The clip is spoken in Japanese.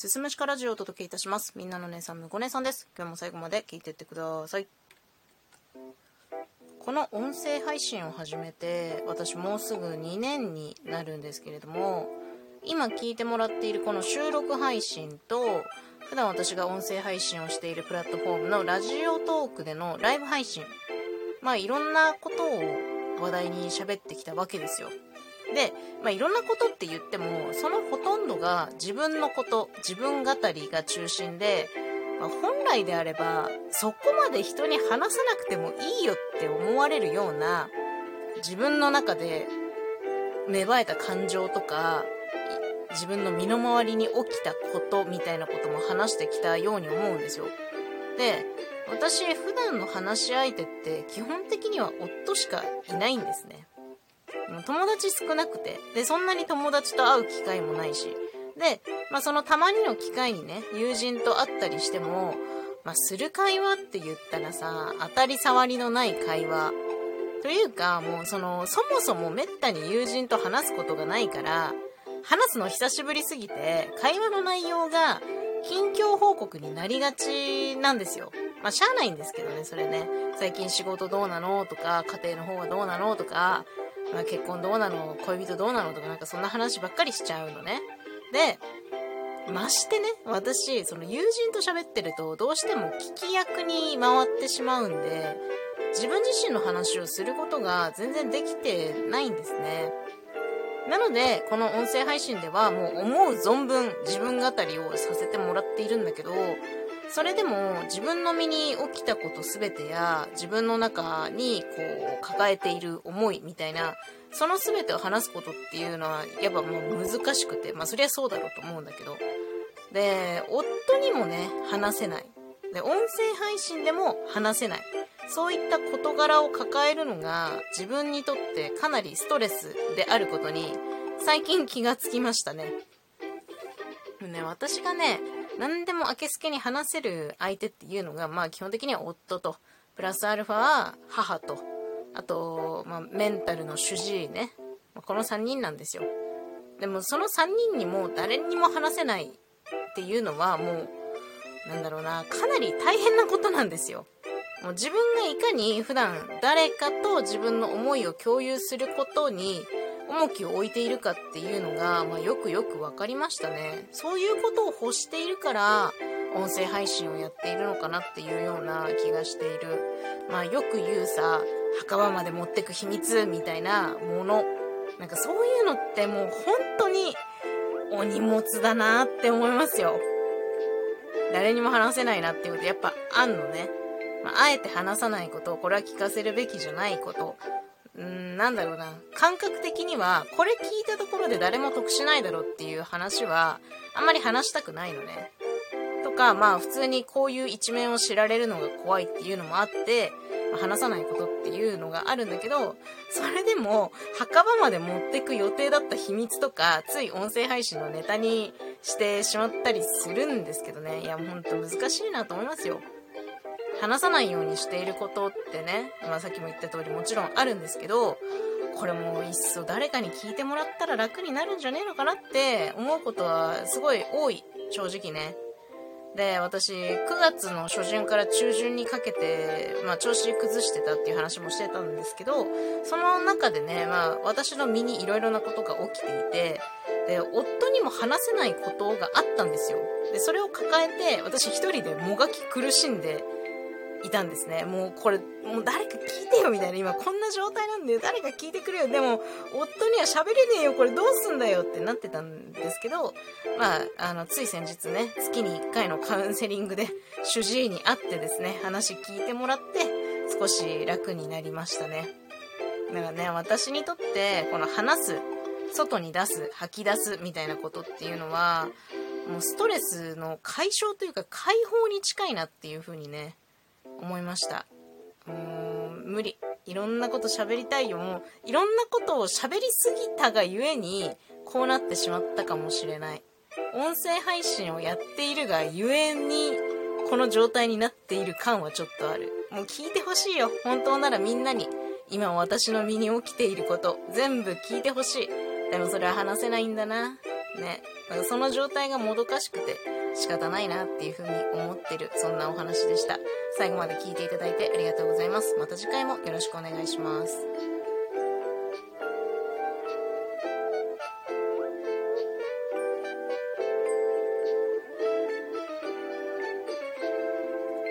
すすむしかラジオをお届けいたします。みんなの姉さん、むこ姉さんです。今日も最後まで聞いてってください。この音声配信を始めて、私もうすぐ2年になるんですけれども、今聞いてもらっているこの収録配信と、普段私が音声配信をしているプラットフォームのラジオトークでのライブ配信。まあいろんなことを話題に喋ってきたわけですよ。で、まあ、いろんなことって言っても、そのほとんどが自分のこと、自分語りが中心で、まあ、本来であれば、そこまで人に話さなくてもいいよって思われるような、自分の中で芽生えた感情とか、自分の身の回りに起きたことみたいなことも話してきたように思うんですよ。で、私、普段の話し相手って基本的には夫しかいないんですね。友達少なくて、で、そんなに友達と会う機会もないし、で、まあそのたまにの機会にね、友人と会ったりしても、まあする会話って言ったらさ、当たり障りのない会話。というか、もうその、そもそもめったに友人と話すことがないから、話すの久しぶりすぎて、会話の内容が近況報告になりがちなんですよ。まあしゃあないんですけどね、それね。最近仕事どうなのとか、家庭の方はどうなのとか、まあ、結婚どうなの恋人どうなのとかなんかそんな話ばっかりしちゃうのね。で、ましてね、私、その友人と喋ってるとどうしても聞き役に回ってしまうんで、自分自身の話をすることが全然できてないんですね。なので、この音声配信ではもう思う存分自分語りをさせてもらっているんだけど、それでも自分の身に起きたこと全てや自分の中にこう抱えている思いみたいなその全てを話すことっていうのはやっぱもう難しくてまあそりゃそうだろうと思うんだけど。で夫にもね話せない。で音声配信でも話せない。そういった事柄を抱えるのが自分にとってかなりストレスであることに最近気がつきましたね。ね私がね何でも明けすけに話せる相手っていうのが、まあ基本的には夫と、プラスアルファは母と、あと、まあメンタルの主治医ね。この3人なんですよ。でもその3人にも誰にも話せないっていうのはもう、なんだろうな、かなり大変なことなんですよ。もう自分がいかに普段誰かと自分の思いを共有することに重きを置いているかっていうのが、まあ、よくよく分かりましたね。そういうことを欲しているから、音声配信をやっているのかなっていうような気がしている。まあ、よく言うさ、墓場まで持ってく秘密みたいなもの。なんかそういうのってもう本当にお荷物だなって思いますよ。誰にも話せないなっていうことやっぱあんのね。まあ、あえて話さないこと、これは聞かせるべきじゃないこと。うん、なんだろうな。感覚的には、これ聞いたところで誰も得しないだろうっていう話は、あんまり話したくないのね。とか、まあ普通にこういう一面を知られるのが怖いっていうのもあって、まあ、話さないことっていうのがあるんだけど、それでも、墓場まで持ってく予定だった秘密とか、つい音声配信のネタにしてしまったりするんですけどね。いや、ほんと難しいなと思いますよ。話さないようにしていることってね、まあさっきも言った通りもちろんあるんですけど、これもういっそ誰かに聞いてもらったら楽になるんじゃねえのかなって思うことはすごい多い、正直ね。で、私、9月の初旬から中旬にかけて、まあ調子崩してたっていう話もしてたんですけど、その中でね、まあ私の身にいろいろなことが起きていて、で、夫にも話せないことがあったんですよ。で、それを抱えて、私一人でもがき苦しんで、いたんですね。もうこれ、もう誰か聞いてよみたいな。今こんな状態なんだよ。誰か聞いてくれよ。でも、夫には喋れねえよ。これどうすんだよってなってたんですけど、まあ、あの、つい先日ね、月に1回のカウンセリングで主治医に会ってですね、話聞いてもらって、少し楽になりましたね。だからね、私にとって、この話す、外に出す、吐き出すみたいなことっていうのは、もうストレスの解消というか解放に近いなっていう風にね、思いました。う、無理。いろんなこと喋りたいよ。もう、いろんなことを喋りすぎたがゆえに、こうなってしまったかもしれない。音声配信をやっているがゆえに、この状態になっている感はちょっとある。もう聞いてほしいよ。本当ならみんなに。今私の身に起きていること、全部聞いてほしい。でもそれは話せないんだな。ね。その状態がもどかしくて仕方ないなっていうふうに思ってる、そんなお話でした。最後まで聞いていただいてありがとうございます。また次回もよろしくお願いします。